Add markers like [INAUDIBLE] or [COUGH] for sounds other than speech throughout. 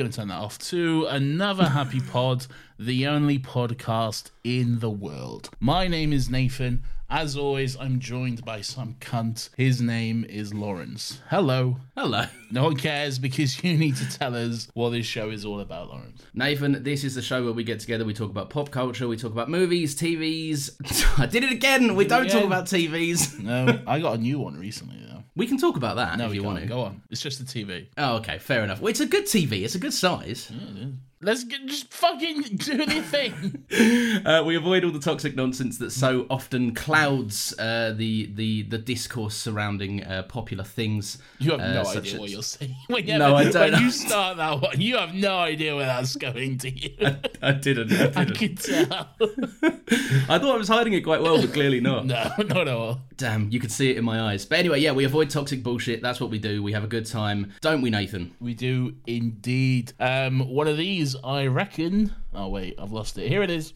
Going to turn that off to another Happy Pod, the only podcast in the world. My name is Nathan. As always, I'm joined by some cunt. His name is Laurence. Hello. Hello. No one cares because you need to tell us what this show is all about, Laurence. Nathan, this is the show where we get together, we talk about pop culture, we talk about movies, TVs. [LAUGHS] I did it again. We don't talk about TVs. No, I got a new one recently. We can talk about that No, if you can't. want to. Go on. It's just a TV. Oh, okay, fair enough. Well, it's a good TV. It's a good size. Let's get, just fucking [LAUGHS] do the thing. [LAUGHS] Uh, we avoid all the toxic nonsense that so often clouds uh, the the the discourse surrounding uh, popular things. You have uh, no such idea what you're saying. [LAUGHS] Whenever, No, I don't. When you start that one, you have no idea where that's going to you. I didn't. I I didn't. can tell. I thought I was hiding it quite well, but clearly not. no, not at all. Damn, you could see it in my eyes. But anyway, yeah, we avoid toxic bullshit. That's what we do. We have a good time, don't we, Nathan? We do indeed. Um, one of these, I reckon. Oh wait, I've lost it. Here it is.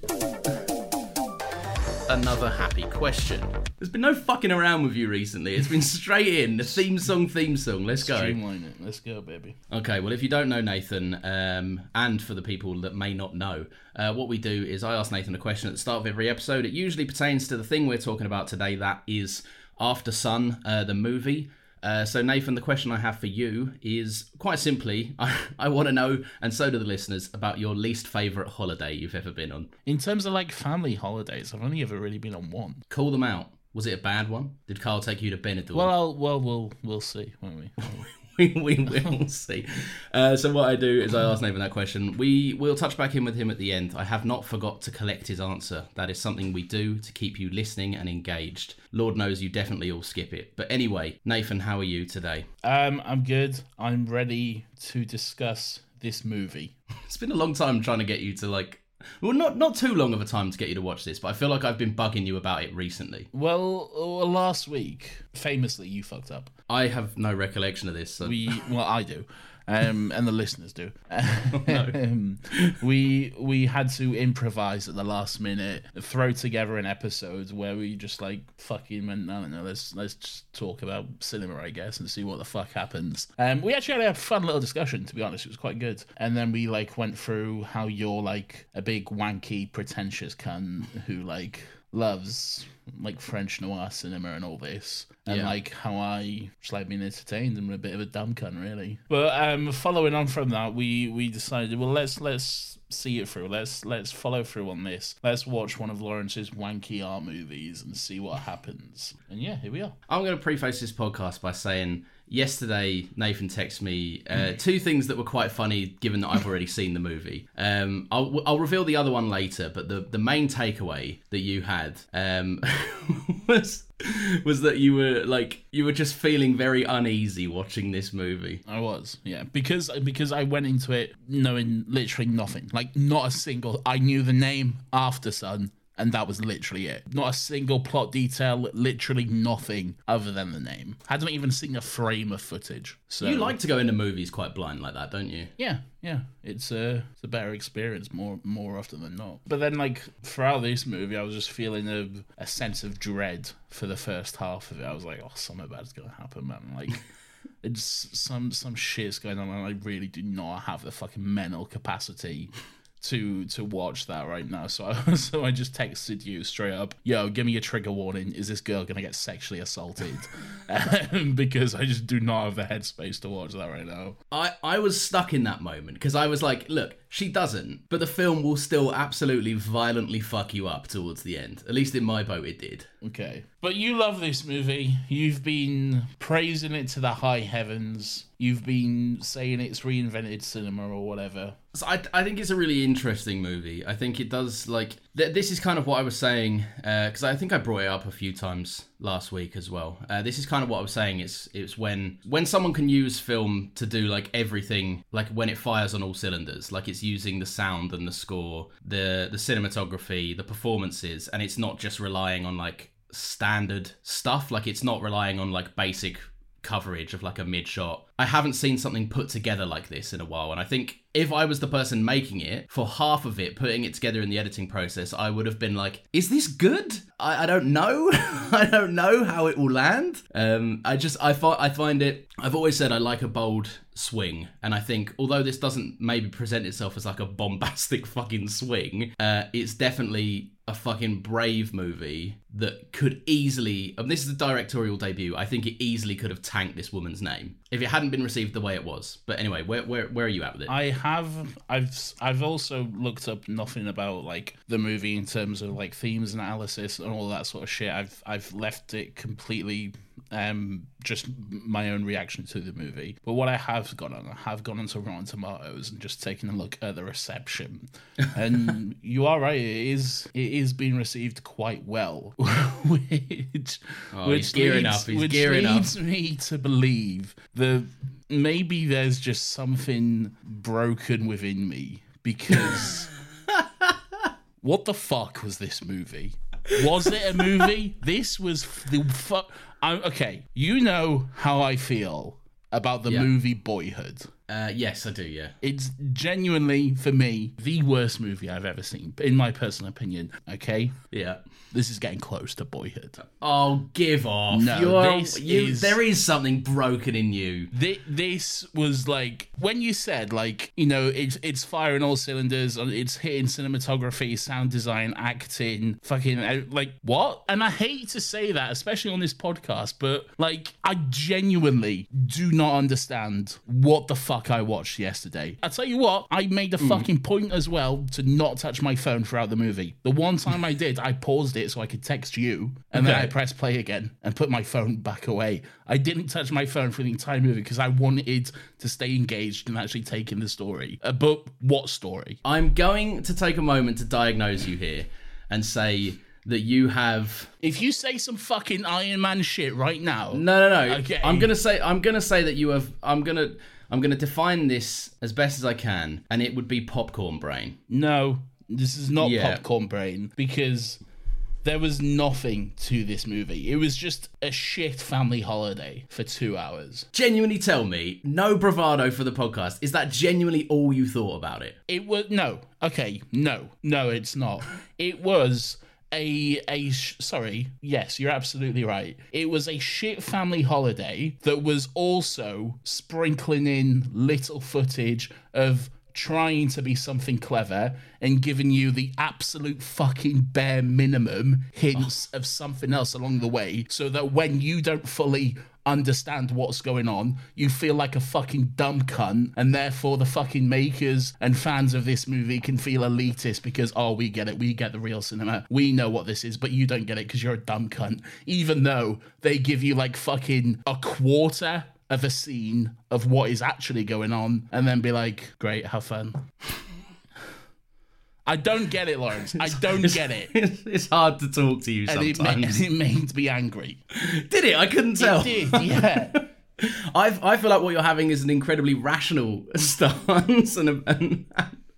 another happy question. There's been no fucking around with you recently. It's been [LAUGHS] straight in. The theme song, theme song. Let's go. Streamline it. Let's go, baby. Okay, well, if you don't know Nathan, um, and for the people that may not know, uh, what we do is I ask Nathan a question at the start of every episode. It usually pertains to the thing we're talking about today, that is Aftersun, uh, the movie. Uh, so, Nathan, the question I have for you is quite simply [LAUGHS] I, I want to know, and so do the listeners, about your least favourite holiday you've ever been on. In terms of like family holidays, I've only ever really been on one. Call them out. Was it a bad one? Did Carl take you to Benidorm? Well, I'll, well, we'll we'll see, won't we? [LAUGHS] [LAUGHS] we, we will see. Uh, so what I do is I ask Nathan that question. We will touch back in with him at the end. I have not forgot to collect his answer. That is something we do to keep you listening and engaged. Lord knows you definitely all skip it. But anyway, Nathan, how are you today? Um, I'm good. I'm ready to discuss this movie. [LAUGHS] It's been a long time trying to get you to like. Well, not not too long of a time to get you to watch this, but I feel like I've been bugging you about it recently. Well, uh, last week, famously, you fucked up. I have no recollection of this. So. we well i do [LAUGHS] um and the listeners do. [LAUGHS] Um, we we had to improvise at the last minute throw together an episode where we just like fucking went i don't know let's let's just talk about cinema i guess and see what the fuck happens. Um we actually had a fun little discussion to be honest. It was quite good. And then we like went through how you're like a big wanky pretentious cunt who like loves like French noir cinema and all this, and Yeah. like how I just like being entertained and a bit of a dumb cunt, really. But um, following on from that, we we decided, well, let's let's see it through. Let's let's follow through on this. Let's watch one of Laurence's wanky art movies and see what happens. And yeah, here we are. I'm going to preface this podcast by saying yesterday Nathan texted me uh, two things that were quite funny given that I've already [LAUGHS] seen the movie. Um, I'll, I'll reveal the other one later, but the, the main takeaway that you had um, [LAUGHS] was was that you were like you were just feeling very uneasy watching this movie. I was, yeah, because because I went into it knowing literally nothing, like not a single. I knew the name Aftersun, and that was literally it. Not a single plot detail, literally nothing other than the name. Hadn't even seen a frame of footage. So You like to go into movies quite blind like that, don't you? yeah, yeah, it's a it's a better experience more more often than not. But then like throughout this movie, I was just feeling a, a sense of dread for the first half of it. I was like, oh, something bad's gonna happen, man. Like. [LAUGHS] it's some some shit's going on, and I really do not have the fucking mental capacity to to watch that right now. So I, [LAUGHS] so I just texted you straight up, "Yo, give me a trigger warning. Is this girl gonna get sexually assaulted?" [LAUGHS] um, because I just do not have the headspace to watch that right now. I, I was stuck in that moment because I was like, look, she doesn't, but the film will still absolutely violently fuck you up towards the end. At least in my boat, it did. Okay, but you love this movie. You've been praising it to the high heavens. You've been saying it's reinvented cinema or whatever. So I, I think it's a really interesting movie. I think it does like th- this is kind of what I was saying because I think I brought it up a few times last week as well. Uh, this is kind of what I was saying. It's it's when when someone can use film to do like everything, like when it fires on all cylinders, like it's using the sound and the score, the the cinematography, the performances, and it's not just relying on like standard stuff. Like it's not relying on like basic coverage of like a mid shot. I haven't seen something put together like this in a while, and I think if I was the person making it, for half of it, putting it together in the editing process, I would have been like, "Is this good? I, I don't know. [LAUGHS] I don't know how it will land." Um, I just I find I find it. I've always said I like a bold swing, and I think although this doesn't maybe present itself as like a bombastic [LAUGHS] fucking swing, uh, it's definitely a fucking brave movie that could easily and this is the directorial debut i think it easily could have tanked this woman's name if it hadn't been received the way it was but anyway where where, where are you at with it I have I've I've also looked up nothing about like the movie in terms of like themes analysis and all that sort of shit. I've I've left it completely um just my own reaction to the movie. But what I have gone on, I have gone onto Rotten Tomatoes and just taken a look at the reception. [LAUGHS] And you are right, it is it is being received quite well. [LAUGHS] which Oh, gearing leads, which leads me to believe that maybe there's just something broken within me because [LAUGHS] what the fuck was this movie? Was it a movie? this was the fuck. Okay, you know how I feel about the Yeah. movie Boyhood. Uh, yes i do yeah It's genuinely, for me, the worst movie I've ever seen, in my personal opinion. Okay, yeah this is getting close to Boyhood. oh give off No, this you, is- there is something broken in you Thi- This was like when you said like you know it's it's firing all cylinders, and it's hitting cinematography, sound design, acting, fucking uh, like what? And I hate to say that, especially on this podcast, but like I genuinely do not understand what the fuck I watched yesterday. I tell you what, I made a fucking point as well to not touch my phone throughout the movie. The one time I did, I paused it so I could text you, and then I pressed play again and put my phone back away. I didn't touch my phone for the entire movie because I wanted to stay engaged and actually take in the story. Uh, but what story? i'm going to take a moment to diagnose you here and say that you have If you say some fucking Iron Man shit right now, No, no, no. Okay. I'm gonna say I'm gonna say that you have. I'm gonna I'm gonna define this as best as I can, and it would be popcorn brain. no, this is not Yeah. popcorn brain because there was nothing to this movie. It was just a shit family holiday for two hours. Genuinely, tell me, no bravado for the podcast. Is that genuinely all you thought about it? It was no. Okay, no, no, it's not. It was a a sh- sorry. Yes, you're absolutely right. It was a shit family holiday that was also sprinkling in little footage of trying to be something clever and giving you the absolute fucking bare minimum hints of something else along the way so that when you don't fully understand what's going on, you feel like a fucking dumb cunt, and therefore the fucking makers and fans of this movie can feel elitist because, oh, we get it, we get the real cinema, we know what this is, but you don't get it because you're a dumb cunt. Even though they give you like fucking a quarter of a scene of what is actually going on, and then be like, great, have fun. [LAUGHS] I don't get it, Laurence. I don't get it. it's hard to talk to you And it, ma- sometimes. and it made me angry. Did it? I couldn't tell. It did, yeah. [LAUGHS] I I feel like what you're having is an incredibly rational [LAUGHS] stance and, a, and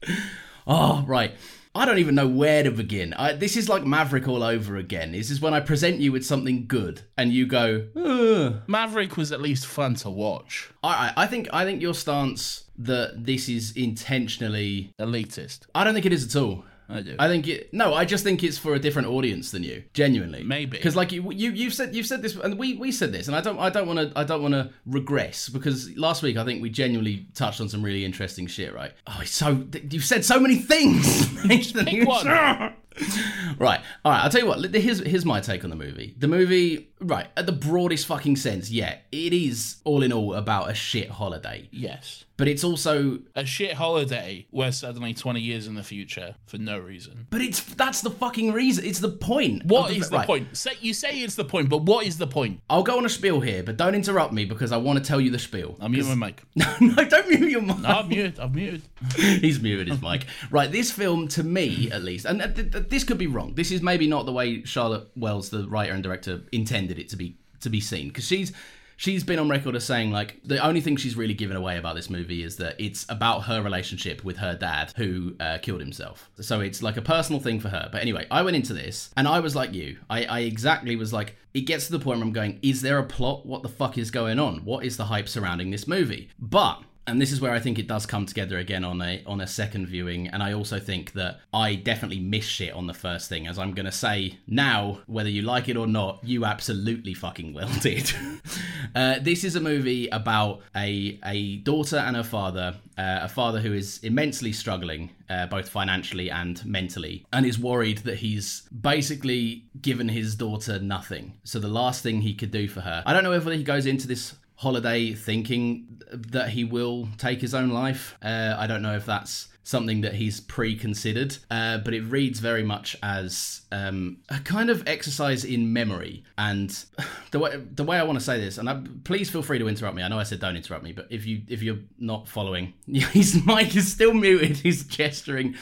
[LAUGHS] oh right. I don't even know where to begin. I, this is like Maverick all over again. This is when I present you with something good and you go, Ugh. Maverick was at least fun to watch. I, I I think I think your stance that this is intentionally. Elitist. I don't think it is at all. I do. I think it. No, I just think it's for a different audience than you. Genuinely, Maybe. because like you, you, you've said, you've said this, and we, we said this, and I don't, I don't want to, I don't want to regress because last week I think we genuinely touched on some really interesting shit. Right? Oh, it's so you've said so many things. [LAUGHS] Pick one. [LAUGHS] [LAUGHS] Right. All right. I'll tell you what. Here's here's my take on the movie. The movie, right, at the broadest fucking sense, yeah, it is all in all about a shit holiday. Yes. But it's also, A shit holiday where suddenly 20 years in the future for no reason. but it's that's the fucking reason. It's the point. What of is the right. point? Say, you say it's the point, but what is the point? I'll go on a spiel here, but don't interrupt me because I want to tell you the spiel. I'm muting my mic. [LAUGHS] no, don't mute your mic. No, I'm muted. I'm muted. [LAUGHS] He's muted his mic. Right, this film, to me at least, and uh, th- th- this could be wrong. This is maybe not the way Charlotte Wells, the writer and director, intended it to be to be seen. Because she's she's been on record as saying like the only thing she's really given away about this movie is that it's about her relationship with her dad who uh, killed himself. So it's like a personal thing for her. But anyway, I went into this and I was like you. I, I exactly was like, it gets to the point where I'm going, is there a plot? What the fuck is going on? What is the hype surrounding this movie? But and this is where I think it does come together again on a on a second viewing. And I also think that I definitely missed shit on the first thing, as I'm gonna say now, whether you like it or not, you absolutely fucking well [LAUGHS] did. uh, this is a movie about a a daughter and her father, uh, a father who is immensely struggling, uh, both financially and mentally, and is worried that he's basically given his daughter nothing. So the last thing he could do for her, I don't know whether he goes into this holiday thinking that he will take his own life. Uh, I don't know if that's something that he's pre-considered, uh, but it reads very much as um, a kind of exercise in memory. And [SIGHS] the way the way I want to say this, and I, please feel free to interrupt me. I know I said don't interrupt me, but if you if you're not following, [LAUGHS] his mic is still muted. He's gesturing.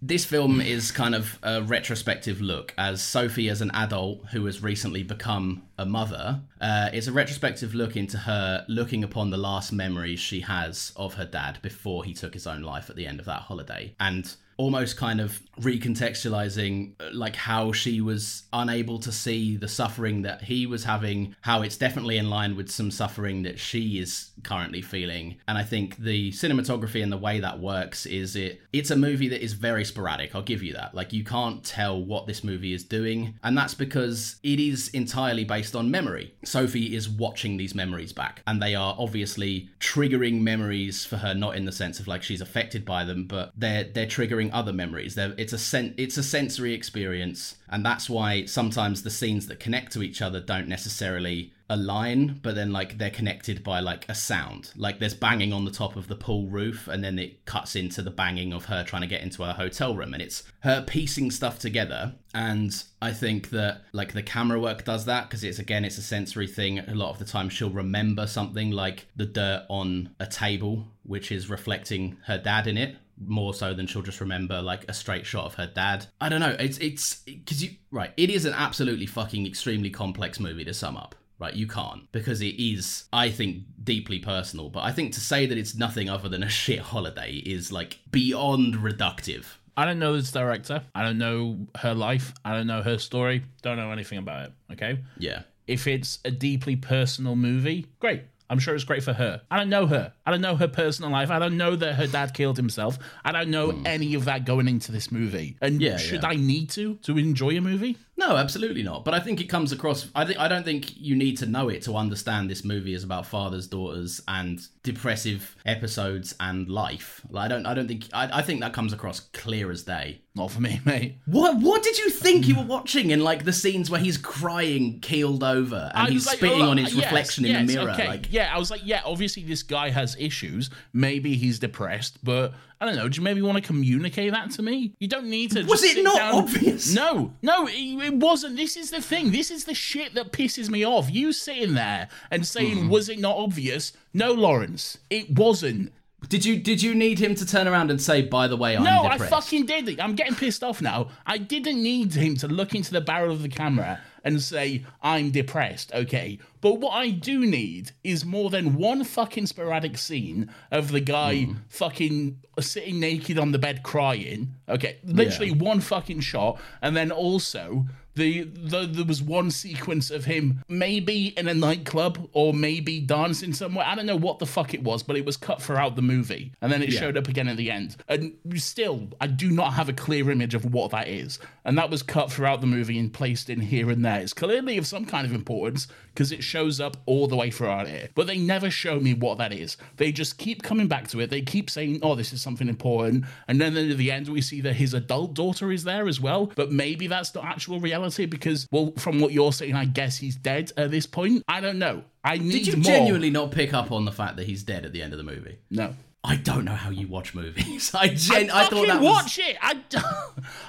This film is kind of a retrospective look as Sophie, as an adult who has recently become a mother, uh, it's a retrospective look into her looking upon the last memories she has of her dad before he took his own life at the end of that holiday. And almost kind of recontextualizing uh, like how she was unable to see the suffering that he was having how it's definitely in line with some suffering that she is currently feeling. And i think the cinematography and the way that works is it it's a movie that is very sporadic i'll give you that. Like you can't tell what this movie is doing. And that's because it is entirely based on memory. Sophie is watching these memories back and they are obviously triggering memories for her not in the sense of like she's affected by them but they're they're triggering other memories. They're, it's a sen- it's a sensory experience and that's why sometimes the scenes that connect to each other don't necessarily align but then like they're connected by like a sound. Like there's banging on the top of the pool roof and then it cuts into the banging of her trying to get into her hotel room and it's her piecing stuff together. And i think that like the camera work does that because it's again it's a sensory thing. A lot of the time she'll remember something like the dirt on a table which is reflecting her dad in it more so than she'll just remember like a straight shot of her dad. I don't know. It's it's because you right. It is an absolutely fucking extremely complex movie to sum up. Right, you can't because it is, I think, deeply personal. But I think to say that it's nothing other than a [LAUGHS] shit holiday is like beyond reductive. I don't know this director. I don't know her life. I don't know her story. Don't know anything about it. Okay. Yeah. If it's a deeply personal movie, great. I'm sure it's great for her. I don't know her. I don't know her personal life. I don't know that her dad killed himself. I don't know hmm. any of that going into this movie. And. Yeah, should yeah. I need to to enjoy a movie? No, absolutely not. But I think it comes across. I think I don't think you need to know it to understand this movie is about fathers, daughters, and depressive episodes and life. Like, I don't. I don't think. I, I think that comes across clear as day. Not for me, mate. What What did you think you were watching in like the scenes where he's crying, keeled over, and he's like, spitting oh, on his yes, reflection in the mirror? Okay. Like, yeah, I was like, yeah, obviously this guy has issues. Maybe he's depressed, but I don't know. Do you maybe want to communicate that to me? You don't need to. Was it not down- obvious? No, no, it, it wasn't. This is the thing. This is the shit that pisses me off. You sitting there and saying, Mm-hmm. "Was it not obvious?" No, Laurence, it wasn't. did you did you need him to turn around and say, "By the way, I'm depressed? No, I fucking did. I'm getting pissed off now. I didn't need him to look into the barrel of the camera and say, I'm depressed, okay? But what I do need is more than one fucking sporadic scene of the guy Hmm. fucking sitting naked on the bed crying, okay? Literally one fucking shot, and then also. The, the there was one sequence of him maybe in a nightclub or maybe dancing somewhere. I don't know what the fuck it was, but it was cut throughout the movie, and then it showed up again at the end. And still, I do not have a clear image of what that is, and that was cut throughout the movie and placed in here and there. It's clearly of some kind of importance because it shows up all the way throughout it, but they never show me what that is. They just keep coming back to it. They keep saying, "Oh, this is something important," and then at the end we see that his adult daughter is there as well. But maybe that's the actual reality because, well, from what you're saying, I guess he's dead at this point. I don't know. I need Did you more. genuinely not pick up on the fact that he's dead at the end of the movie? No. I don't know how you watch movies. [LAUGHS] I gen- I, I, thought that was. watch it. I don't,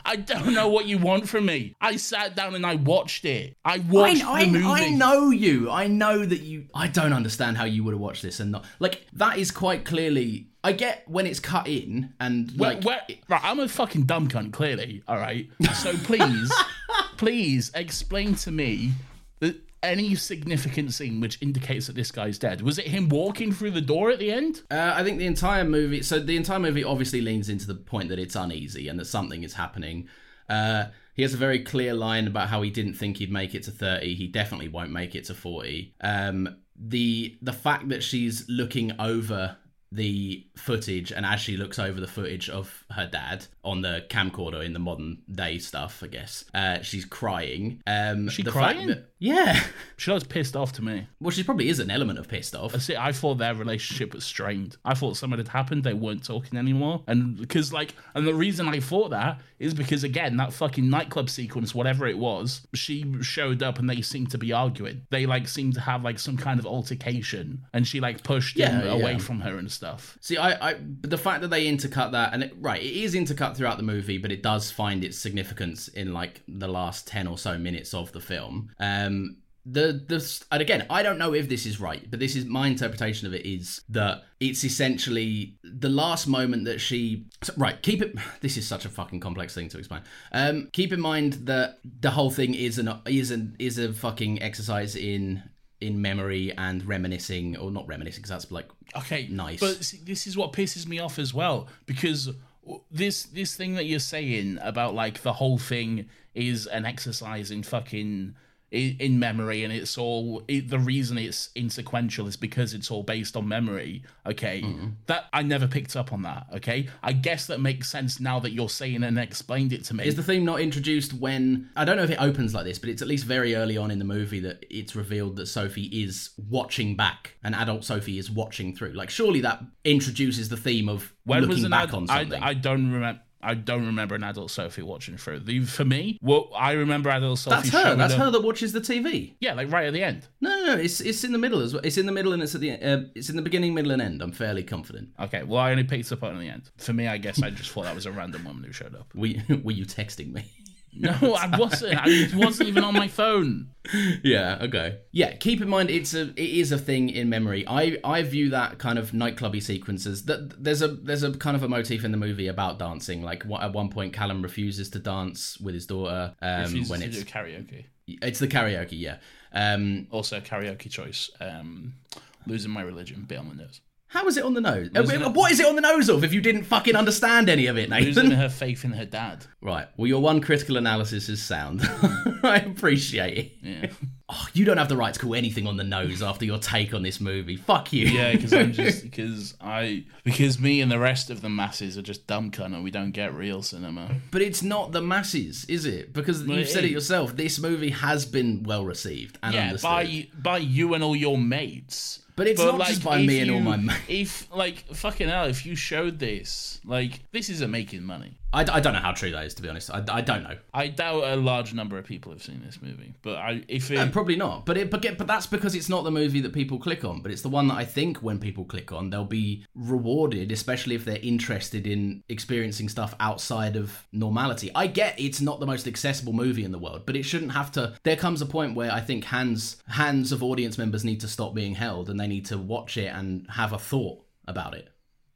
I don't know what you want from me. I sat down and I watched it. I watched I, the movie. I, know you. I know that you. I don't understand how you would have watched this and not like that is quite clearly. I get when it's cut in and Where- like where- right, I'm a fucking dumb cunt, clearly. All right. So please, [LAUGHS] please explain to me that any significant scene which indicates that this guy's dead. Was it him walking through the door at the end? Uh, I think the entire movie. So the entire movie obviously leans into the point that it's uneasy and that something is happening. Uh, he has a very clear line about how he didn't think he'd make it to thirty. He definitely won't make it to forty. Um, the the fact that she's looking over the footage and as she looks over the footage of her dad on the camcorder in the modern day stuff, I guess uh, she's crying. Um, She crying? that- yeah. [LAUGHS] She was pissed off to me. Well, she probably is an element of pissed off. I see. I thought their relationship was strained. I thought something had happened. They weren't talking anymore. And because, like, and the reason I thought that is because, again, that fucking nightclub sequence, whatever it was, she showed up and they seemed to be arguing. They, like, seemed to have, like, some kind of altercation. And she, like, pushed him Yeah, away from her and stuff. See, I, I, the fact that they intercut that, and it, right, it is intercut throughout the movie, but it does find its significance in like the last ten or so minutes of the film. Um, the the and again, I don't know if this is right, but this is my interpretation of it is that it's essentially the last moment that she. right, keep it. [SIGHS] This is such a fucking complex thing to explain. Um, keep in mind that the whole thing is an is an is a fucking exercise in in memory and reminiscing, or not reminiscing, because that's like Okay, Nice. But see, this is what pisses me off as well because this this thing that you're saying about like the whole thing is an exercise in fucking in, in memory and it's all it, the reason it's insequential is because it's all based on memory okay mm-hmm. that i never picked up on that okay i guess that makes sense now that you're saying and explained it to me Is the theme not introduced when I don't know if it opens like this, but it's at least very early on in the movie that it's revealed that Sophie is watching back, and adult Sophie is watching through. Like, surely that introduces the theme of when looking was back ad- on I, something. I don't remember I don't remember an adult Sophie watching through. The, for me, what I remember adult Sophie. That's her. That's up- her that watches the TV. Yeah, like right at the end. No, no, no. It's it's in the middle as well. It's in the middle and it's at the uh, it's in the beginning, middle, and end. I'm fairly confident. Okay, well, I only picked up on the end. For me, I guess I just thought that was a random woman who showed up. Were you, [LAUGHS] were you texting me? No, [LAUGHS] I wasn't. I wasn't even on my phone. yeah okay yeah keep in mind it's a it is a thing in memory i i view that kind of nightclubby sequences that there's a there's a kind of a motif in the movie about dancing like at one point Calum refuses to dance with his daughter um Refuses when to it's do karaoke. it's the karaoke yeah um Also, karaoke choice. Um, losing my religion. Bit on the nose. How is it on the nose it- what is it on the nose of if you didn't fucking understand any of it Nathan? Losing her faith in her dad. right well your one critical analysis is sound [LAUGHS] i appreciate it Yeah, oh, you don't have the right to call anything on the nose after your take on this movie fuck you yeah, because I'm just [LAUGHS] because I because me and the rest of the masses are just dumb cunt and we don't get real cinema. But it's not the masses, is it? Because Well, you've it said it is. yourself. This movie has been well received and yeah, understood. by by you and all your mates. But it's not just by me and all my mates. If like fucking hell, if you showed this, like this isn't making money. I, I don't know how true that is, to be honest. I, I don't know. I doubt a large number of people have seen this movie, but I if it, Uh, probably not. But it, but, get- but that's because it's not the movie that people click on. But it's the one that I think when people click on, they'll be rewarded, especially if they're interested in experiencing stuff outside of normality. I get it's not the most accessible movie in the world, but it shouldn't have to. There comes a point where I think hands hands of audience members need to stop being held, and they need to watch it and have a thought about it.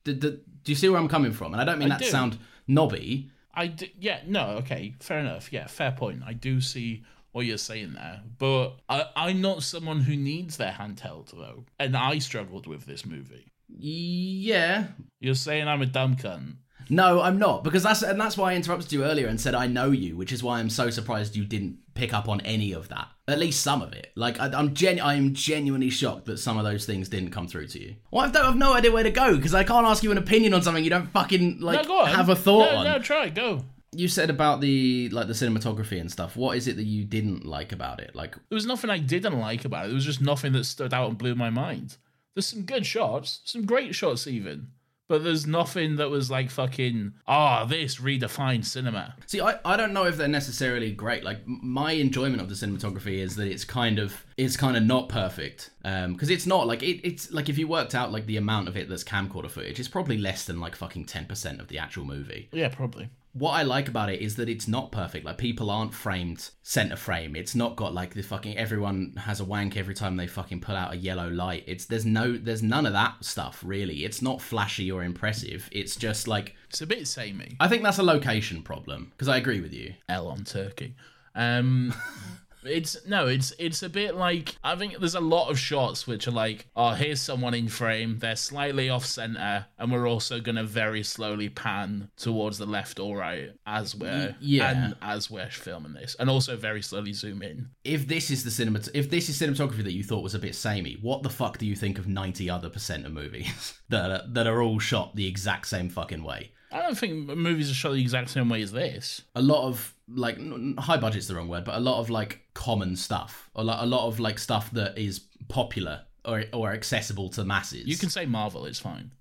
Do, do, do you see where I'm coming from? And I don't mean I that do. to sound knobby. I d- yeah no okay fair enough yeah fair point. I do see what you're saying there, but I, I'm not someone who needs their handheld though, and I struggled with this movie. Yeah. You're saying I'm a dumb cunt. No, I'm not because that's and that's why I interrupted you earlier and said I know you, which is why I'm so surprised you didn't pick up on any of that. At least some of it. Like I, I'm gen, I am genuinely shocked that some of those things didn't come through to you. Well, I don't have no idea where to go because I can't ask you an opinion on something you don't fucking like no, have a thought no, on. No, try go. You said about the like the cinematography and stuff. What is it that you didn't like about it? Like There was nothing I didn't like about it. There was just nothing that stood out and blew my mind. There's some good shots, some great shots even. But there's nothing that was like fucking, ah, this redefined cinema. See, I, I don't know if they're necessarily great. Like my enjoyment of the cinematography is that it's kind of it's kind of not perfect. Um, because it's not like it, it's like if you worked out like the amount of it that's camcorder footage, it's probably less than like fucking ten percent of the actual movie. Yeah, probably. What I like about it is that it's not perfect. Like people aren't framed center frame. It's not got like the fucking everyone has a wank every time they fucking pull out a yellow light. It's there's no there's none of that stuff really. It's not flashy or impressive. It's just like It's a bit samey. I think that's a location problem because I agree with you. L on Turkey. Um, [LAUGHS] it's no, it's it's a bit like I think there's a lot of shots which are like, oh, here's someone in frame. They're slightly off center, and we're also gonna very slowly pan towards the left or right as we're yeah. and as we're filming this, and also very slowly zoom in. if this is the cinemat if this is cinematography that you thought was a bit samey, what the fuck do you think of ninety other percent of movies [LAUGHS] that are, that are all shot the exact same fucking way? I don't think movies are shot the exact same way as this. A lot of like high budget's the wrong word, but a lot of like common stuff, a lot a lot of like stuff that is popular or or accessible to masses. You can say Marvel, it's fine.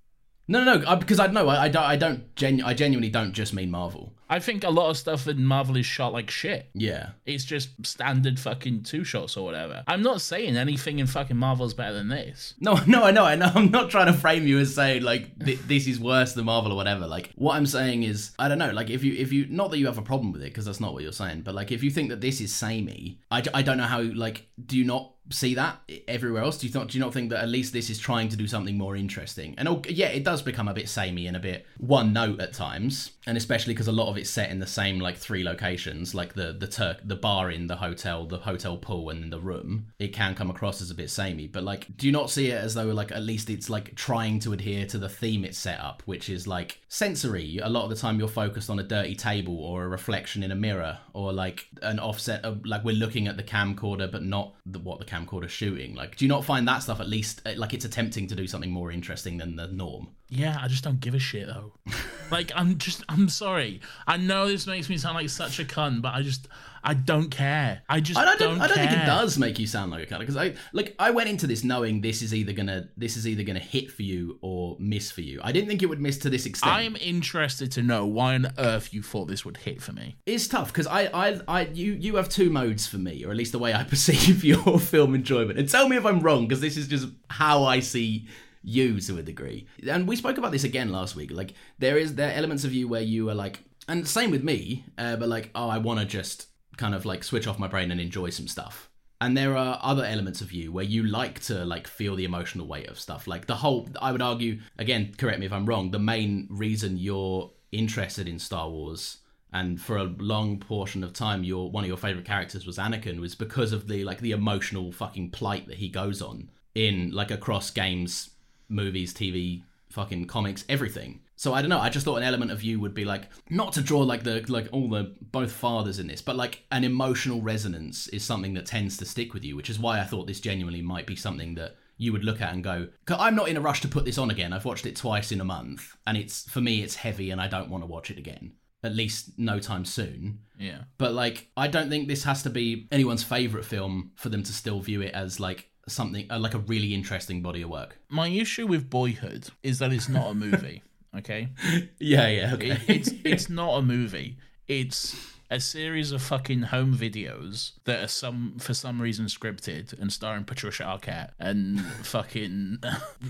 No no no I- because I know I, I don't I don't genu- I genuinely don't just mean Marvel. I think a lot of stuff in Marvel is shot like shit. Yeah. It's just standard fucking two shots or whatever. I'm not saying anything in fucking Marvel's better than this. No, [LAUGHS] no, I know, I know. I'm not trying to frame you as saying like th- this is worse than Marvel or whatever. Like what I'm saying is, I don't know. Like if you, if you, not that you have a problem with it because that's not what you're saying, but like if you think that this is samey, I, d- I don't know how. Like, do you not see that everywhere else? Do you not, do you not think that at least this is trying to do something more interesting? And oh, yeah, it does become a bit samey and a bit one note at times, and especially because a lot of it's set in the same like three locations, like the the Turk, the bar in the hotel, the hotel pool, and the room. It can come across as a bit samey, but like, do you not see it as though like at least it's like trying to adhere to the theme it's set up, which is like sensory. A lot of the time, you're focused on a dirty table or a reflection in a mirror, or like an offset of like we're looking at the camcorder, but not the, what the camcorder's shooting. Like, do you not find that stuff at least uh, like it's attempting to do something more interesting than the norm? Yeah, I just don't give a shit though. [LAUGHS] like I'm just I'm sorry. I know this makes me sound like such a cunt, but I just I don't care. I just I don't, don't, I don't think it does make you sound like a cunt because I like I went into this knowing this is either gonna this is either gonna hit for you or miss for you. I didn't think it would miss to this extent. I'm interested to know why on earth you thought this would hit for me. It's tough because I, I, I, you, you have two modes for me, or at least the way I [LAUGHS] perceive your film enjoyment. And tell me if I'm wrong, because this is just how I see you to a degree. And we spoke about this again last week. Like there is there are elements of you where you are like, and same with me, uh, but like, oh, I want to just kind of like switch off my brain and enjoy some stuff. And there are other elements of you where you like to like feel the emotional weight of stuff. Like the whole, I would argue, again, correct me if I'm wrong. The main reason you're interested in Star Wars and for a long portion of time your one of your favorite characters was Anakin was because of the like the emotional fucking plight that he goes on in like across games, movies, TV, fucking comics, everything. So I don't know. I just thought an element of you would be like not to draw like the like all the both fathers in this, but like an emotional resonance is something that tends to stick with you, which is why I thought this genuinely might be something that you would look at and go, "'Cause I'm not in a rush to put this on again. I've watched it twice in a month, and it's for me it's heavy, and I don't want to watch it again. At least no time soon. Yeah. But like, I don't think this has to be anyone's favorite film for them to still view it as like something uh, like a really interesting body of work. My issue with Boyhood is that it's not a movie. [LAUGHS] Okay. [LAUGHS] Yeah, yeah, okay. It, it's [LAUGHS] it's not a movie. It's a series of fucking home videos that are some for some reason scripted and starring Patricia Arquette and [LAUGHS] fucking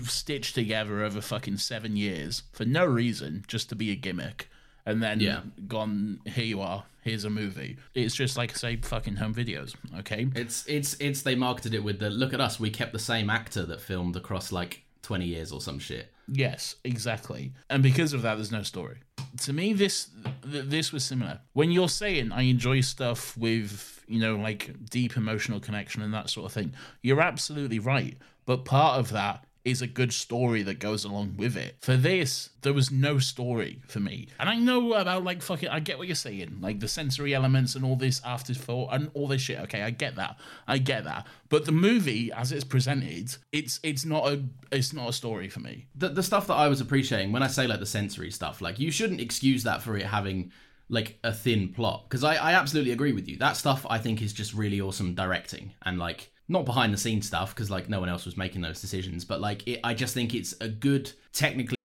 stitched together over fucking seven years for no reason, just to be a gimmick. And then Yeah. gone, here you are, here's a movie. It's just like say, fucking home videos, okay? It's it's it's they marketed it with the look at us. We kept the same actor that filmed across like twenty years or some shit. Yes, exactly. And because of that, there's no story. to me this th- this was similar. When you're saying I enjoy stuff with you know like deep emotional connection and that sort of thing, you're absolutely right. But part of that is a good story that goes along with it. For this, there was no story for me. And I know about like fucking I get what you're saying, like the sensory elements and all this afterthought and all this shit. Okay, I get that. I get that. But the movie as it's presented, it's it's not a it's not a story for me. The the stuff that I was appreciating when I say like the sensory stuff, like you shouldn't excuse that for it having like a thin plot because I, I absolutely agree with you that stuff i think is just really awesome directing and like not behind the scenes stuff because like no one else was making those decisions but like it, i just think it's a good technically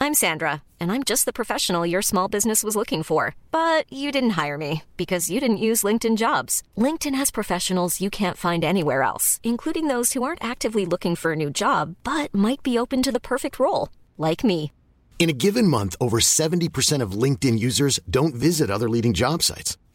I'm Sandra, and I'm just the professional your small business was looking for. But you didn't hire me because you didn't use LinkedIn jobs. LinkedIn has professionals you can't find anywhere else, including those who aren't actively looking for a new job but might be open to the perfect role, like me. In a given month, over 70% of LinkedIn users don't visit other leading job sites.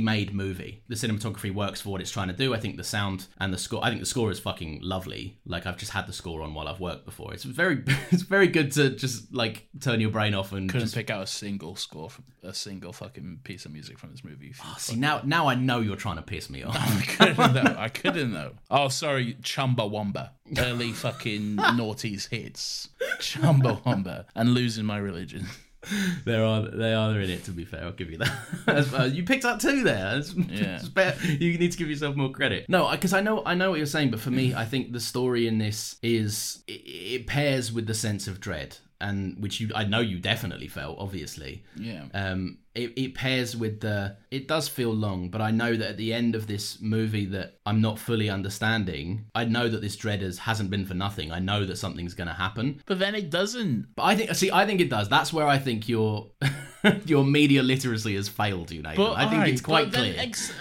Made movie. The cinematography works for what it's trying to do. I think the sound and the score. I think the score is fucking lovely. Like I've just had the score on while I've worked before. It's very, [LAUGHS] it's very good to just like turn your brain off and Couldn't just. pick out a single score from a single fucking piece of music from this movie. Oh, see now, now I know you're trying to piss me off. [LAUGHS] I couldn't [LAUGHS] though. I couldn't though. Oh, sorry, Chumbawamba. Early fucking noughties hits. Chumbawamba. And losing my religion. There are they are in it. To be fair, I'll give you that. [LAUGHS] You picked up two there. That's- Yeah. [LAUGHS] it's better. You need to give yourself more credit. No, because I know I know what you're saying, but for me, I think the story in this is it, it pairs with the sense of dread, and which you I know you definitely felt, obviously. Yeah. Um, it, it pairs with the. It does feel long, but I know that at the end of this movie that I'm not fully understanding. I know that this dread has, hasn't been for nothing. I know that something's going to happen. But then it doesn't. But I think, see, I think it does. That's where I think your [LAUGHS] your media literacy has failed you, Nathan. But I think it's quite clear.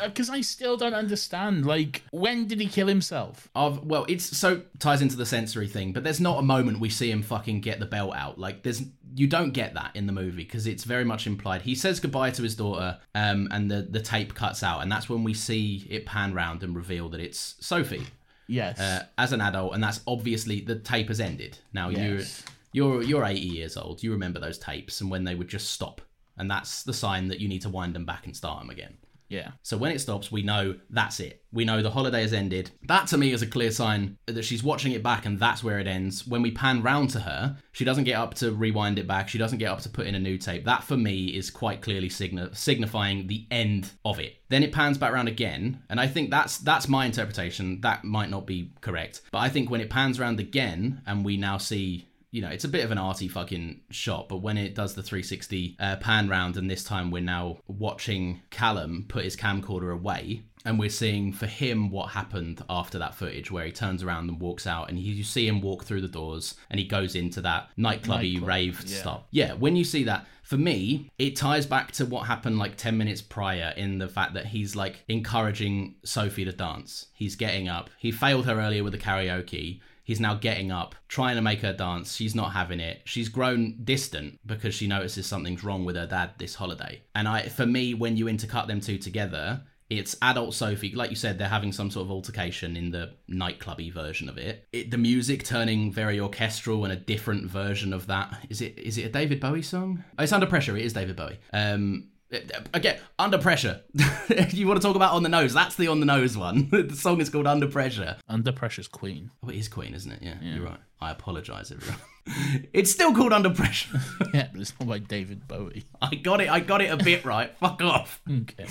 Because uh, I still don't understand. Like, when did he kill himself? of well, it's so ties into the sensory thing, but there's not a moment we see him fucking get the belt out. Like, there's you don't get that in the movie because it's very much implied. He says goodbye to his daughter, um, and the the tape cuts out, and that's when we see it pan round and reveal that it's Sophie. Yes. uh, as an adult, and that's obviously the tape has ended. Now Yes. you're you're you're 80 years old. You remember those tapes and when they would just stop, and that's the sign that you need to wind them back and start them again. Yeah. So when it stops, we know that's it. We know the holiday has ended. That to me is a clear sign that she's watching it back and that's where it ends. When we pan round to her, she doesn't get up to rewind it back. She doesn't get up to put in a new tape. That for me is quite clearly signi- signifying the end of it. Then it pans back round again, and I think that's that's my interpretation. That might not be correct, but I think when it pans round again and we now see you know, it's a bit of an arty fucking shot, but when it does the 360 uh, pan round, and this time we're now watching Calum put his camcorder away, and we're seeing for him what happened after that footage, where he turns around and walks out, and he, you see him walk through the doors, and he goes into that nightclubby Nightclub, rave yeah. stuff. Yeah, when you see that, for me, it ties back to what happened like 10 minutes prior in the fact that he's like encouraging Sophie to dance. He's getting up. He failed her earlier with the karaoke. He's now getting up, trying to make her dance. She's not having it. She's grown distant because she notices something's wrong with her dad this holiday. And I, for me, when you intercut them two together, it's adult Sophie, like you said, they're having some sort of altercation in the nightclubby version of it. it. The music turning very orchestral and a different version of that. Is it? Is it a David Bowie song? Oh, it's Under Pressure. It is David Bowie. Um, again, Under Pressure. [LAUGHS] you want to talk about on the nose? That's the on the nose one. [LAUGHS] the song is called Under Pressure. Under Pressure's Queen. Oh, it is Queen, isn't it? Yeah, you're right. I apologise, everyone. [LAUGHS] it's still called Under Pressure. Yeah, but it's not by David Bowie. I got it. I got it a bit right. Fuck off. Okay.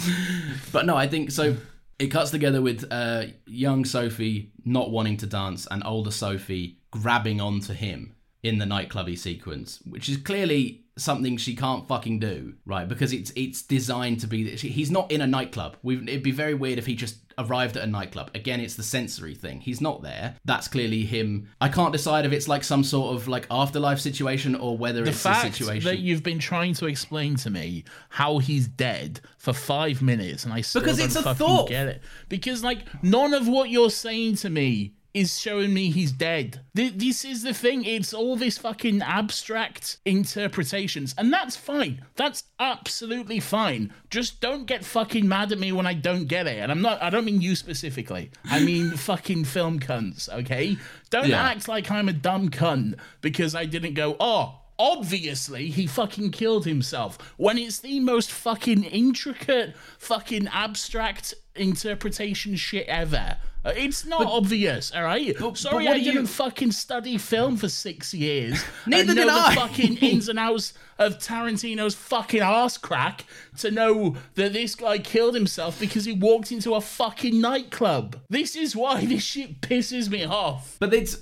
But no, I think so. It cuts together with uh, young Sophie not wanting to dance and older Sophie grabbing onto him in the nightclubby sequence, which is clearly something she can't fucking do, right? Because it's it's designed to be. He's not in a nightclub. We've, it'd be very weird if he just arrived at a nightclub. Again, it's the sensory thing. He's not there. That's clearly him. I can't decide if it's like some sort of like afterlife situation or whether The it's fact a situation. that you've been trying to explain to me how he's dead for five minutes and I still Because don't it's a fucking thought. get it. Because like none of what you're saying to me is showing me he's dead. This is the thing. It's all this fucking abstract interpretations, and that's fine. That's absolutely fine. Just don't get fucking mad at me when I don't get it. And I'm not. I don't mean you specifically. I mean [LAUGHS] fucking film cunts. Okay. Don't Yeah. act like I'm a dumb cunt because I didn't go. Oh. Obviously, he fucking killed himself when it's the most fucking intricate, fucking abstract interpretation shit ever. Uh, It's not obvious, all right. but Sorry, what I didn't fucking study film for six years. [LAUGHS] Neither did the I. [LAUGHS] fucking ins and outs of Tarantino's fucking ass crack to know that this guy killed himself because he walked into a fucking nightclub. This is why this shit pisses me off. But it's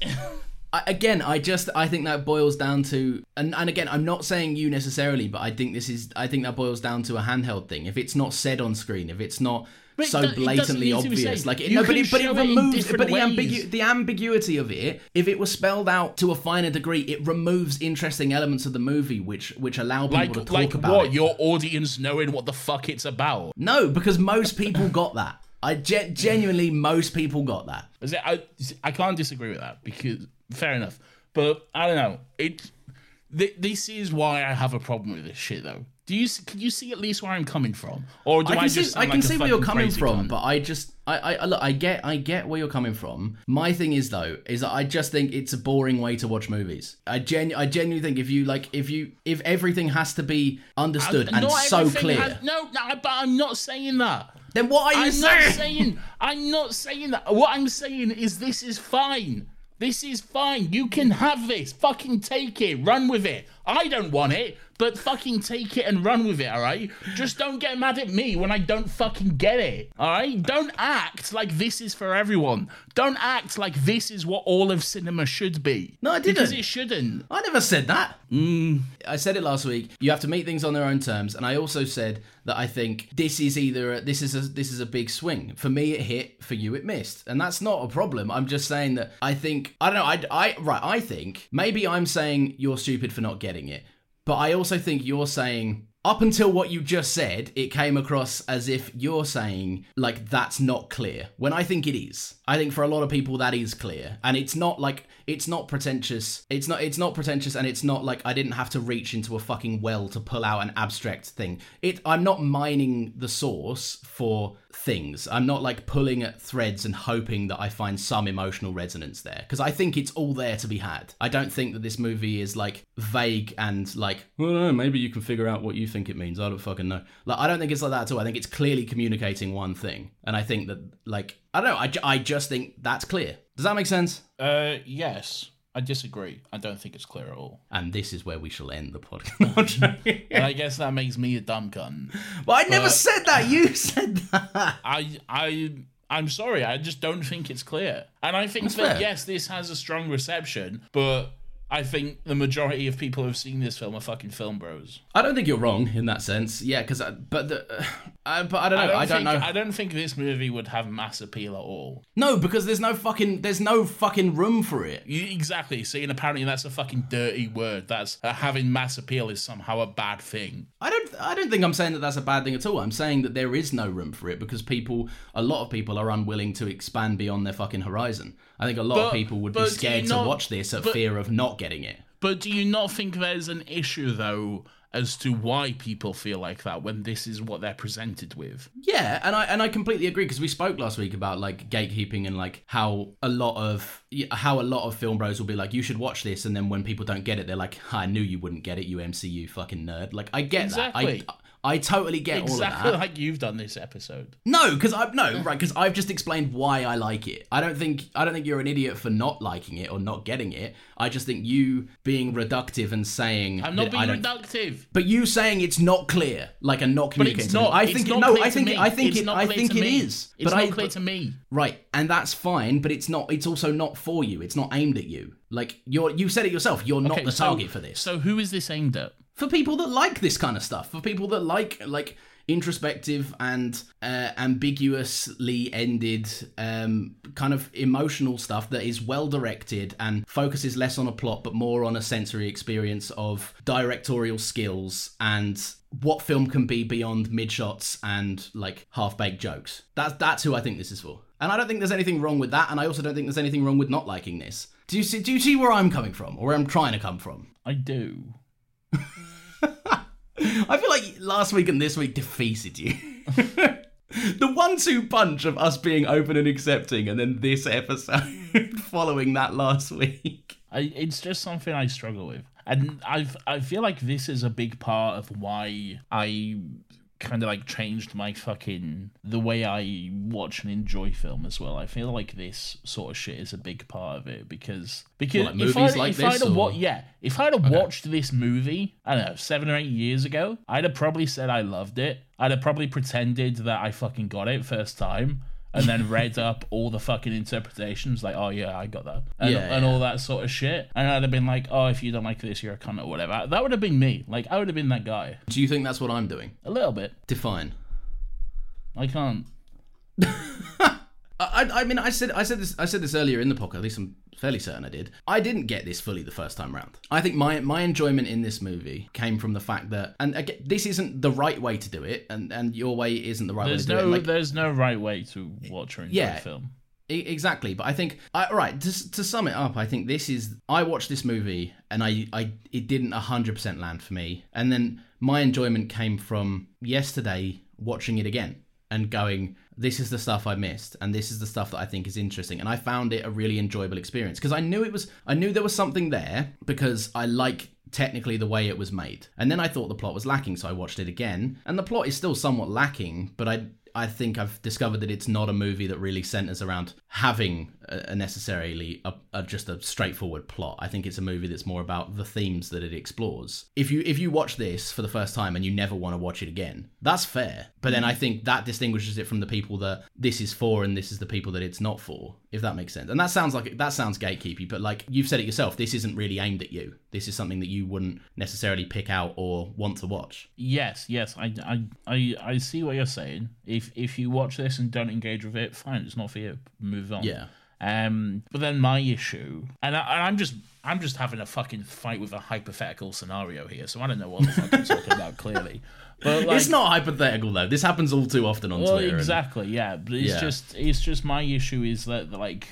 I, again, I just I think that boils down to and and again, I'm not saying you necessarily, but I think this is I think that boils down to a handheld thing. If it's not said on screen, if it's not But so it blatantly need obvious, like it, You no, but it, but it show it removes but the ways. ambigu- the ambiguity of it. If it was spelled out to a finer degree, it removes interesting elements of the movie, which which allow people Like, to talk like about what? it. Your audience knowing what the fuck it's about. No, because most people got that. I ge- genuinely most people got that. Is it, I, I can't disagree with that because fair enough, but I don't know. It th- this is why I have a problem with this shit though. Do you can you see at least where I'm coming from, or do I I, just see, I can like see where you're coming from, cunt? but I just, I, I, I- look, I get, I get where you're coming from. My thing is though, is that I just think it's a boring way to watch movies. I genu- I genuinely think if you like, if you, if everything has to be understood and so clear, has- no, no, but I'm not saying that. then what are you I'm not saying? saying. I'm not saying that. What I'm saying is this is fine. This is fine. You can have this. Fucking take it. Run with it. I don't want it, but fucking take it and run with it, alright? Just don't get mad at me when I don't fucking get it, alright? Don't act like this is for everyone. Don't act like this is what all of cinema should be. No, I didn't. Because it shouldn't. I never said that. Mm. I said it last week. You have to meet things on their own terms, and I also said that I think this is either a, this is a this is a big swing. For me, it hit. For you, it missed, and that's not a problem. I'm just saying that I think I don't know. I, I right. I think maybe I'm saying you're stupid for not getting it, but I also think you're saying. Up until what you just said, it came across as if you're saying, like, that's not clear. When I think it is. I think for a lot of people that is clear. And it's not like it's not pretentious. It's not it's not pretentious and it's not like I didn't have to reach into a fucking well to pull out an abstract thing. It I'm not mining the source for things. I'm not like pulling at threads and hoping that I find some emotional resonance there because I think it's all there to be had. I don't think that this movie is like vague and like well, don't know, maybe you can figure out what you think it means. I don't fucking know. Like I don't think it's like that at all. I think it's clearly communicating one thing. And I think that like I don't know, I, I just think that's clear. Does that make sense? Uh, yes. I disagree. I don't think it's clear at all. And this is where we shall end the podcast. [LAUGHS] And I guess that makes me a dumb cunt. but I never said that. You [LAUGHS] said that. I I I'm sorry, I just don't think it's clear. And I think That's that fair. yes, this has a strong reception, but I think the majority of people who've seen this film are fucking film bros. I don't think you're wrong in that sense. Yeah, because but the, [SIGHS] uh, but I don't know. I don't, think, know. I don't think this movie would have mass appeal at all. No, because there's no fucking there's no fucking room for it. You, exactly. See, and apparently that's a fucking dirty word. That's uh, having mass appeal is somehow a bad thing. I don't I don't think I'm saying that that's a bad thing at all. I'm saying that there is no room for it because people a lot of people are unwilling to expand beyond their fucking horizon. I think a lot of people would be scared you to watch this at but- fear of not getting it. But do you not think there's an issue though as to why people feel like that when this is what they're presented with? Yeah, and I and I completely agree because we spoke last week about like gatekeeping and like how a lot of how a lot of film bros will be like, you should watch this, and then when people don't get it, they're like, I knew you wouldn't get it, you MCU fucking nerd. Like I get Exactly. that. I I totally get all of exactly that. like you've done this episode. No, because I no right because I've just explained why I like it. I don't think I don't think you're an idiot for not liking it or not getting it. I just think you being reductive and saying I'm not that I being don't- reductive. But you saying it's not clear, like a not But communicating. it's not. I it's think not it, no. clear I to think me. I think it's it. not I clear think to it me. is. It's but not I, clear to me. Right, and that's fine, but it's not. It's also not for you. It's not aimed at you. Like you're. You said it yourself. You're not Okay, the so- target for this. So who is this aimed at? For people that like this kind of stuff, for people that like like introspective and uh, ambiguously ended um, kind of emotional stuff that is well directed and focuses less on a plot but more on a sensory experience of directorial skills and what film can be beyond mid shots and like half baked jokes. That's that's who I think this is for. And I don't think there's anything wrong with that, and I also don't think there's anything wrong with not liking this. Do you see? Do you see where I'm coming from, or where I'm trying to come from? I do. I feel like last week and this week defeated you. [LAUGHS] the one-two punch of us being open and accepting, and then this episode [LAUGHS] following that last week. I, it's just something I struggle with, and I've I feel like this is a big part of why I kind of like changed my fucking the way I watch and enjoy film as well. I feel like this sort of shit is a big part of it because because What, like if movies I like if this, I'd have or- yeah if I'd have watched this movie I don't know seven or eight years ago I'd have probably said I loved it. I'd have probably pretended that I fucking got it first time. And then read up all the fucking interpretations, like, oh yeah, I got that, and, Yeah, and yeah. all that sort of shit. And I'd have been like, oh, if you don't like this, you're a cunt or whatever. That would have been me. Like, I would have been that guy. Do you think that's what I'm doing? A little bit. Define. I can't. [LAUGHS] I, I, mean, I said, I said this, I said this earlier in the podcast. At least I'm fairly certain I did. I didn't get this fully the first time round. I think my my enjoyment in this movie came from the fact that, and again, this isn't the right way to do it, and and your way isn't the right There's way to no, do it. Like, there's no right way to watch or enjoy Yeah. a film. Exactly, but I think I, all right to, to sum it up, I think this is I watched this movie and I, I it didn't hundred percent land for me, and then my enjoyment came from yesterday watching it again and going, this is the stuff I missed, and this is the stuff that I think is interesting, and I found it a really enjoyable experience because I knew it was I knew there was something there because I like technically the way it was made, and then I thought the plot was lacking, so I watched it again, and the plot is still somewhat lacking, but I I think I've discovered that it's not a movie that really centers around having a, necessarily a, a just a straightforward plot. I think it's a movie that's more about the themes that it explores. If you if you watch this for the first time and you never want to watch it again, that's fair. But then I mm. think that distinguishes it from the people that this is for and this is the people that it's not for. If that makes sense. And that sounds like that sounds gatekeepy, but like you've said it yourself, this isn't really aimed at you. This is something that you wouldn't necessarily pick out or want to watch. Yes, yes, I, I, I, I see what you're saying. If if you watch this and don't engage with it, fine, it's not for you. Move on. Yeah. Um, but then my issue, and, I, and I'm just I'm just having a fucking fight with a hypothetical scenario here, so I don't know what the fuck I'm talking about clearly. [LAUGHS] But like, it's not hypothetical though. This happens all too often on well, Twitter. and- exactly, yeah. But it's Yeah. just it's just my issue is that like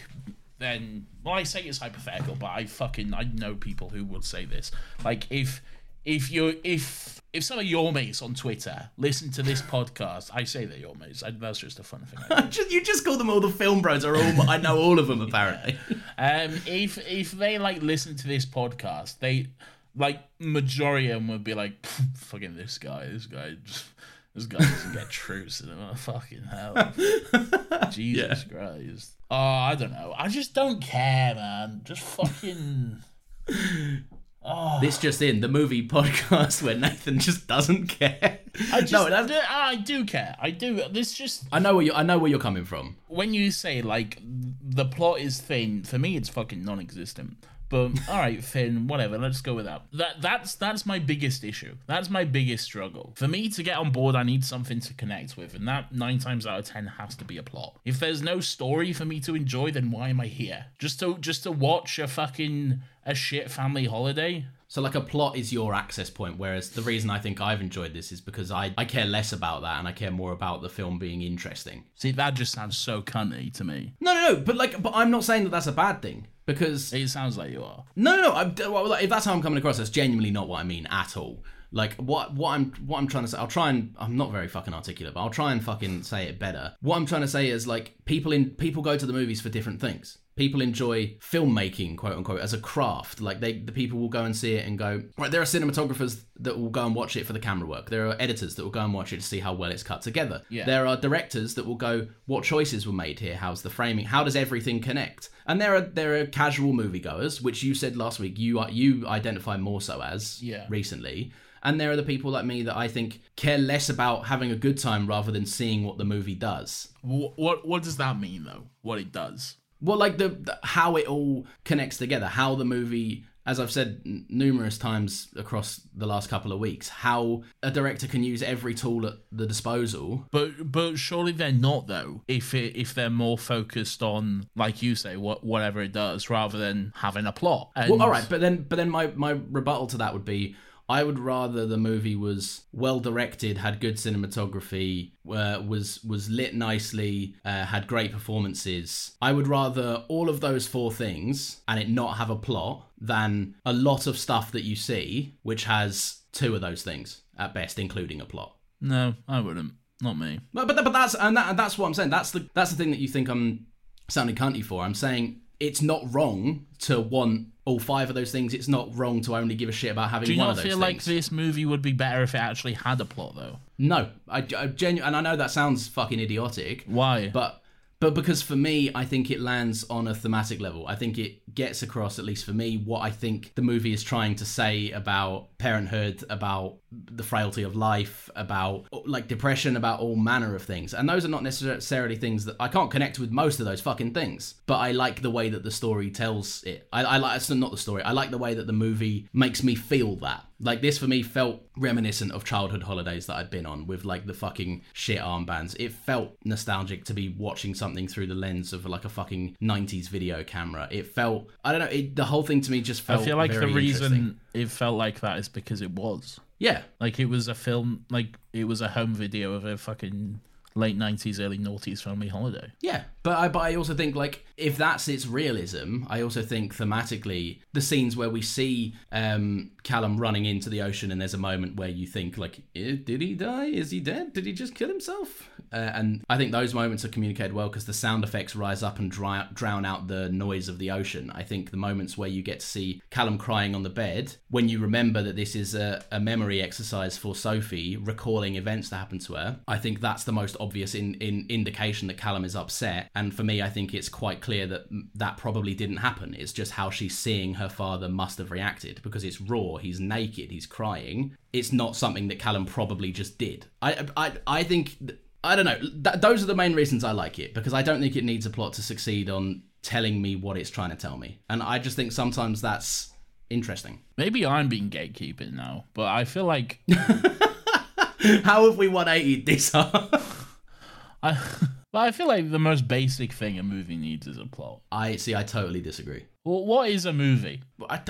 then well I say it's hypothetical, but I fucking I know people who would say this. Like if if you if if some of your mates on Twitter listen to this podcast, I say they're your mates. I, that's just a fun thing. [LAUGHS] Just- you just call them all the film bros are all I know all of them apparently. [LAUGHS] Um, if if they like listen to this podcast, they like majority of them would be like, "Fucking this guy, this guy, just, [LAUGHS] this guy doesn't get true cinema. Fucking hell, Jesus Christ." Oh, I don't know. I just don't care, man. Just fucking. Oh. this just in the movie podcast where Nathan just doesn't care. I just, no, that's, I do care. I do. This just I know where you I know where you're coming from. when you say like the plot is thin, for me it's fucking non-existent. But all right, [LAUGHS] Finn, whatever. Let's go with that. That that's that's my biggest issue. That's my biggest struggle. For me to get on board, I need something to connect with, and that nine times out of ten has to be a plot. If there's no story for me to enjoy, then why am I here? Just to just to watch a fucking a shit family holiday? So like a plot is your access point, whereas the reason I think I've enjoyed this is because I, I care less about that and I care more about the film being interesting. See, that just sounds so cunty to me. No, no, no. But like, but I'm not saying that that's a bad thing because It sounds like you are. No, no, no. I'm, well, if that's how I'm coming across, that's genuinely not what I mean at all. Like what what I'm what I'm trying to say. I'll try and I'm not very fucking articulate, but I'll try and fucking say it better. What I'm trying to say is like people in people go to the movies for different things. People enjoy filmmaking, quote unquote, as a craft. Like they, the people will go and see it and go, right. There are cinematographers that will go and watch it for the camera work. There are editors that will go and watch it to see how well it's cut together. Yeah. There are directors that will go, what choices were made here? How's the framing? How does everything connect? And there are there are casual moviegoers, which you said last week you are, you identify more so as Yeah. recently. And there are the people like me that I think care less about having a good time rather than seeing what the movie does. What what, what does that mean though? What it does? Well, like the, the how it all connects together, how the movie, as I've said n- numerous times across the last couple of weeks, how a director can use every tool at the disposal. But but surely they're not though. If it, if they're more focused on like you say what whatever it does rather than having a plot. And Well, all right, but then but then my my rebuttal to that would be. I would rather the movie was well directed, had good cinematography, uh, was was lit nicely, uh, had great performances. I would rather all of those four things and it not have a plot than a lot of stuff that you see which has two of those things at best, including a plot. No, I wouldn't. Not me. But but, but that's and, that, and that's what I'm saying. That's the that's the thing that you think I'm sounding cunty for. I'm saying it's not wrong to want all five of those things. It's not wrong to only give a shit about having Do you one not of those feel things. like this movie would be better if it actually had a plot though? No, I, I genu- and I know that sounds fucking idiotic, Why? but but because for me, I think it lands on a thematic level. I think it gets across, at least for me, what I think the movie is trying to say about parenthood, about the frailty of life, about like depression, about all manner of things. And those are not necessarily things that I can't connect with most of those fucking things. But I like the way that the story tells it. I, I like it's not the story. I like the way that the movie makes me feel that. Like this for me felt reminiscent of childhood holidays that I'd been on with like the fucking shit armbands. It felt nostalgic to be watching something through the lens of like a fucking 90s video camera. It felt I don't know, it, the whole thing to me just felt I feel like the reason it felt like that is because it was. Yeah. Like it was a film like it was a home video of a fucking late nineties, early noughties family holiday. Yeah, but I but I also think like if that's its realism, I also think thematically the scenes where we see um, Calum running into the ocean and there's a moment where you think like, "Eh, did he die? Is he dead? Did he just kill himself? Uh, and I think those moments are communicated well because the sound effects rise up and dry, drown out the noise of the ocean. I think the moments where you get to see Calum crying on the bed, when you remember that this is a, a memory exercise for Sophie, recalling events that happened to her, I think that's the most obvious in, in indication that Calum is upset. And for me, I think it's quite clear that that probably didn't happen. It's just how she's seeing her father must have reacted because it's raw. He's naked. He's crying. It's not something that Calum probably just did. I I I think. th- I don't know. Th- those are the main reasons I like it because I don't think it needs a plot to succeed on telling me what it's trying to tell me, and I just think sometimes that's interesting. Maybe I'm being gatekeeping now, but I feel like [LAUGHS] How have we 180 this [LAUGHS] hard? I [LAUGHS] but I feel like the most basic thing a movie needs is a plot. I see. I totally disagree. Well, what is a movie? I,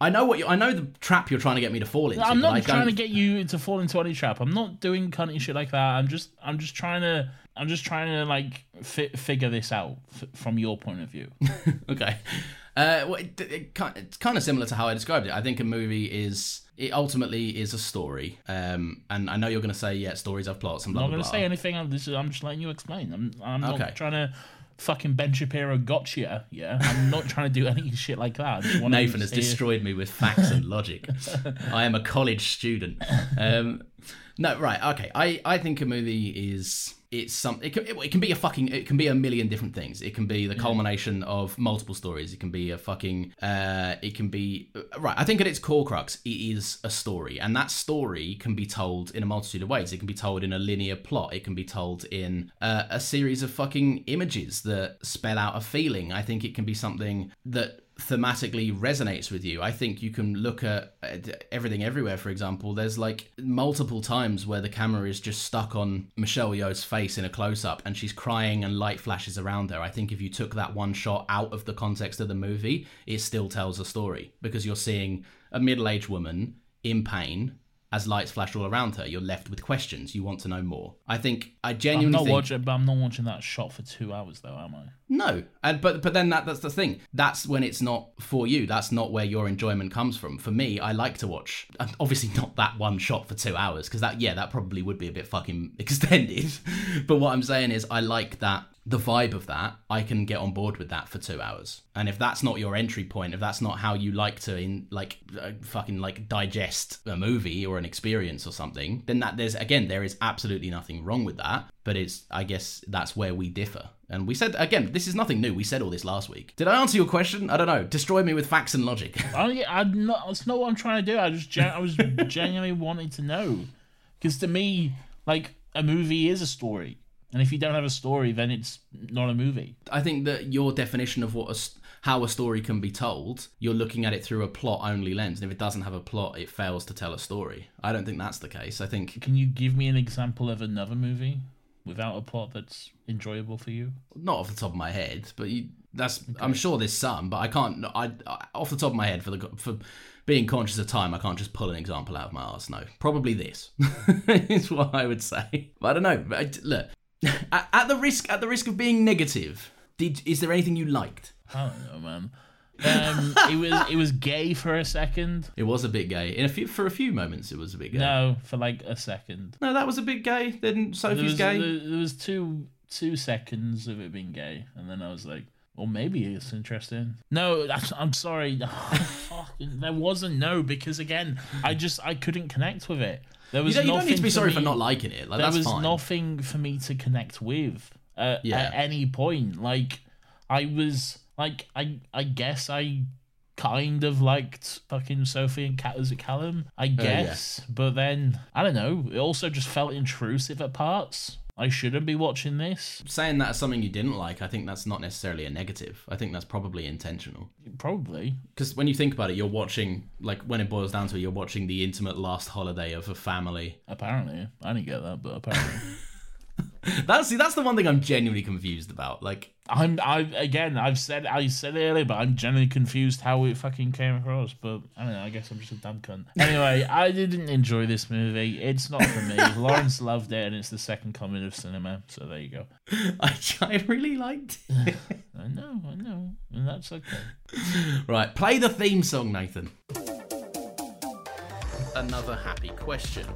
I know what you. I know the trap you're trying to get me to fall into. I'm not trying to don't- get you to fall into any trap. I'm not doing cunty shit like that. I'm just I'm just trying to I'm just trying to like fi- figure this out f- from your point of view. [LAUGHS] okay. Uh, well, it, it, it's kind of similar to how I described it. I think a movie is it ultimately is a story. Um, and I know you're going to say yeah, stories have plots and blah blah blah. I'm not going to say anything. I'm just I'm just letting you explain. I'm I'm Okay. not trying to fucking Ben Shapiro gotcha. Yeah, I'm not [LAUGHS] trying to do any shit like that. I just wanna Nathan has destroyed me with facts and logic. [LAUGHS] I am a college student. Um, no, right, okay. I, I think a movie is it's some it can, it, it can be a fucking it can be a million different things. It can be the culmination of multiple stories. It can be a fucking uh, it can be right. I think at its core crux, it is a story, and that story can be told in a multitude of ways. It can be told in a linear plot. It can be told in uh, a series of fucking images that spell out a feeling. I think it can be something that thematically resonates with you. I think you can look at uh, everything everywhere, for example. There's like multiple times where the camera is just stuck on Michelle Yeoh's face in a close up and she's crying and light flashes around her. I think if you took that one shot out of the context of the movie, it still tells a story because you're seeing a middle aged woman in pain. As lights flash all around her, you're left with questions. You want to know more. I think I genuinely. I'm not think watching, but I'm not watching that shot for two hours though, am I? no, and but but then that that's the thing. That's when it's not for you. That's not where your enjoyment comes from. For me, I like to watch. Obviously, not that one shot for two hours because that yeah, that probably would be a bit fucking [LAUGHS] extended. but what I'm saying is, I like that the vibe of that, I can get on board with that for two hours. And if that's not your entry point, if that's not how you like to in like uh, fucking like digest a movie or an experience or something, then that there's again there is absolutely nothing wrong with that. But it's I guess that's where we differ. And we said again, this is nothing new. We said all this last week. Did I answer your question? I don't know. Destroy me with facts and logic. [LAUGHS] I, I'm not. That's not what I'm trying to do. I just gen- I was [LAUGHS] genuinely wanting to know because to me, like a movie is a story, and if you don't have a story, then it's not a movie. I think that your definition of what a, how a story can be told, you're looking at it through a plot only lens. And if it doesn't have a plot, it fails to tell a story. I don't think that's the case. I think Can you give me an example of another movie without a plot that's enjoyable for you? not off the top of my head, but you, that's I'm sure there's some, but I can't. I, I off the top of my head for the for being conscious of time, I can't just pull an example out of my arse. No, probably this [LAUGHS] is what I would say. But I don't know. Look, at, at the risk at the risk of being negative, did is there anything you liked? I don't know, man. Um, it was it was gay for a second. It was a bit gay. In a few for a few moments, it was a bit gay. No, for like a second. No, that was a bit gay. Then There Sophie's was, gay. there, there was two two seconds of it being gay, and then I was like, well, maybe it's interesting. No, I'm sorry. [LAUGHS] There wasn't no because again, I just I couldn't connect with it. There You was don't, you don't nothing need to be sorry for me- not liking it. Like there was fine. nothing for me to connect with uh, Yeah. at any point. Like I was like I I guess I kind of liked fucking Sophie and Cat was a Calum? I guess. But then I don't know, it also just felt intrusive at parts. I shouldn't be watching this. Saying that as something you didn't like, I think that's not necessarily a negative. I think that's probably intentional. Probably. Because when you think about it, you're watching, like, when it boils down to it, you're watching the intimate last holiday of a family. Apparently. I didn't get that, but apparently. [LAUGHS] [LAUGHS] That's see, that's the one thing I'm genuinely confused about. Like, I'm I again I've said I said it earlier, but I'm genuinely confused how it fucking came across. But I don't know, I guess I'm just a dumb cunt. Anyway, [LAUGHS] I didn't enjoy this movie. It's not for me. [LAUGHS] Laurence loved it and it's the second coming of cinema, so there you go. I, I really liked it. I know, I know. And that's okay. right, play the theme song, Nathan. Another happy question.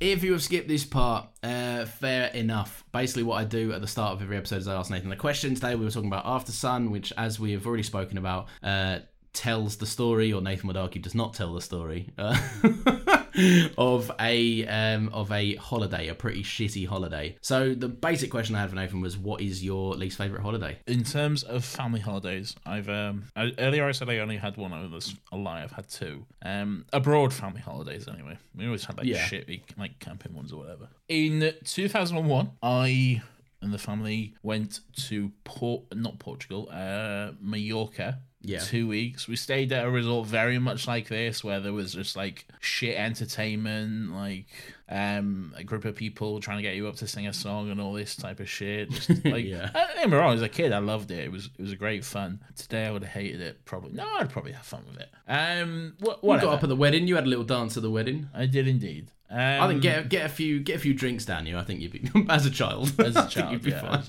If you have skipped this part, uh, fair enough. Basically, what I do at the start of every episode is I ask Nathan the question. Today, we were talking about Aftersun, which, as we have already spoken about, uh, tells the story, or Nathan would argue does not tell the story, uh, [LAUGHS] of a um, of a holiday, a pretty shitty holiday. So the basic question I had for Nathan was, "What is your least favorite holiday?" In terms of family holidays, I've um I, earlier I said I only had one. Oh, that's a lie. I've had two. Um, abroad family holidays. Anyway, we always had like Yeah. shitty like camping ones or whatever. In 2001, I and the family went to Port, not Portugal, uh, Mallorca. Yeah. Two weeks. We stayed at a resort very much like this, where there was just like shit entertainment, like um a group of people trying to get you up to sing a song and all this type of shit. Just [LAUGHS] like Yeah. I, don't wrong, as a kid, I loved it. It was it was a great fun. Today, I would have hated it. Probably no, I'd probably have fun with it. Um, what You got up at the wedding. You had a little dance at the wedding. I did indeed. Um, I think get get a few get a few drinks down you. I think you'd be [LAUGHS] as a child. as a child, you'd be yeah. Fine.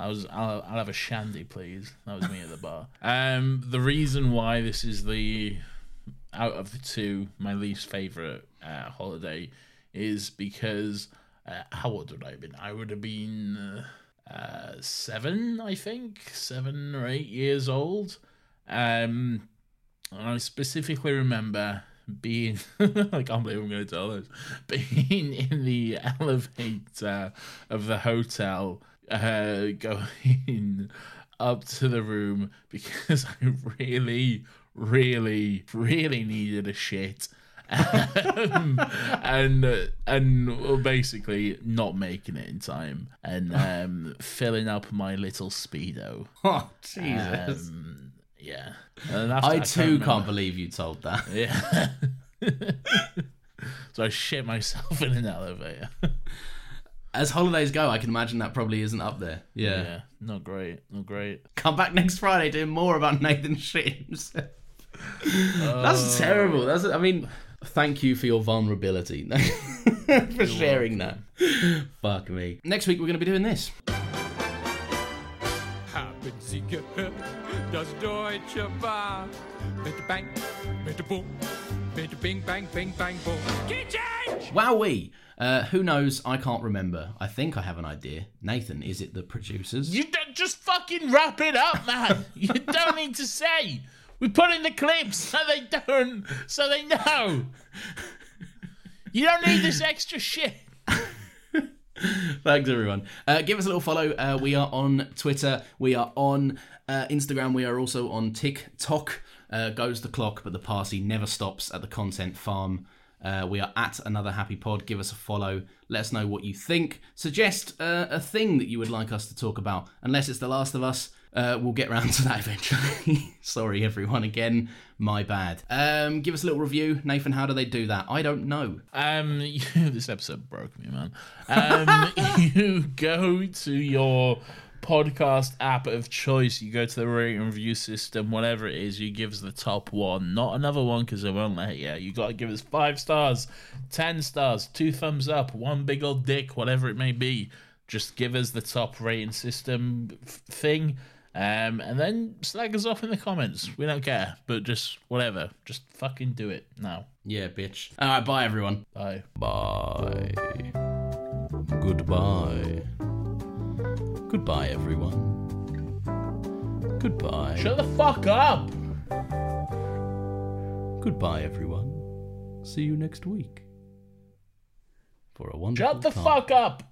I was I'll, I'll have a shandy, please. That was me at the bar. [LAUGHS] Um, the reason why this is the out of the two my least favorite uh, holiday is because uh, how old would I have been? I would have been uh, seven, I think, seven or eight years old. Um, and I specifically remember being [LAUGHS] I can't believe I'm going to tell this [LAUGHS] being in the elevator of the hotel uh going [LAUGHS] up to the room because [LAUGHS] I really really really needed a shit um, and uh, and basically not making it in time and [LAUGHS] um filling up my little speedo Oh Jesus! um, yeah I can't too can't believe you told that. yeah. so I shit myself in an elevator. As holidays go, I can imagine that probably isn't up there. Yeah. yeah, not great, not great. Come back next Friday doing more about [LAUGHS] Nathan shit himself. [LAUGHS] That's uh, terrible. That's I mean, thank you for your vulnerability [LAUGHS] for sharing that. Fuck me. Next week we're going to be doing this. Haben Sie gehört, das Deutsche war mit Bang, mit Boom, mit Bing Bang Bing Bang Boom. Kitchen! Wowee! Uh, who knows? I can't remember. I think I have an idea. Nathan, is it the producers? You don't just fucking wrap it up, man. [LAUGHS] you don't need to say. We put in the clips so they don't, so they know. You don't need this extra shit. [LAUGHS] Thanks, everyone. Uh, give us a little follow. Uh, we are on Twitter. We are on uh, Instagram. We are also on TikTok. Uh, goes the clock, but the party never stops at the content farm. Uh, we are at another happy pod. Give us a follow. Let us know what you think. Suggest uh, a thing that you would like us to talk about. Unless it's The Last of Us, uh, we'll get round to that [LAUGHS] eventually. Sorry, everyone. Again, my bad. Um, give us a little review, Nathan. How do they do that? I don't know. Um, [LAUGHS] this episode broke me, man. Um, [LAUGHS] you go to your podcast app of choice. You go to the rating and review system, whatever it is. You give us the top one, not another one because I won't let you. You got to give us five stars, ten stars, two thumbs up, one big old dick, whatever it may be. Just give us the top rating system f- thing. Um, and then slag us off in the comments. We don't care, but just whatever. Just fucking do it now. Yeah, bitch. All right, bye, everyone. Bye. Bye. Goodbye. Goodbye, everyone. Goodbye. Shut the fuck up. Goodbye, everyone. See you next week. For a wonderful Shut the time. fuck up.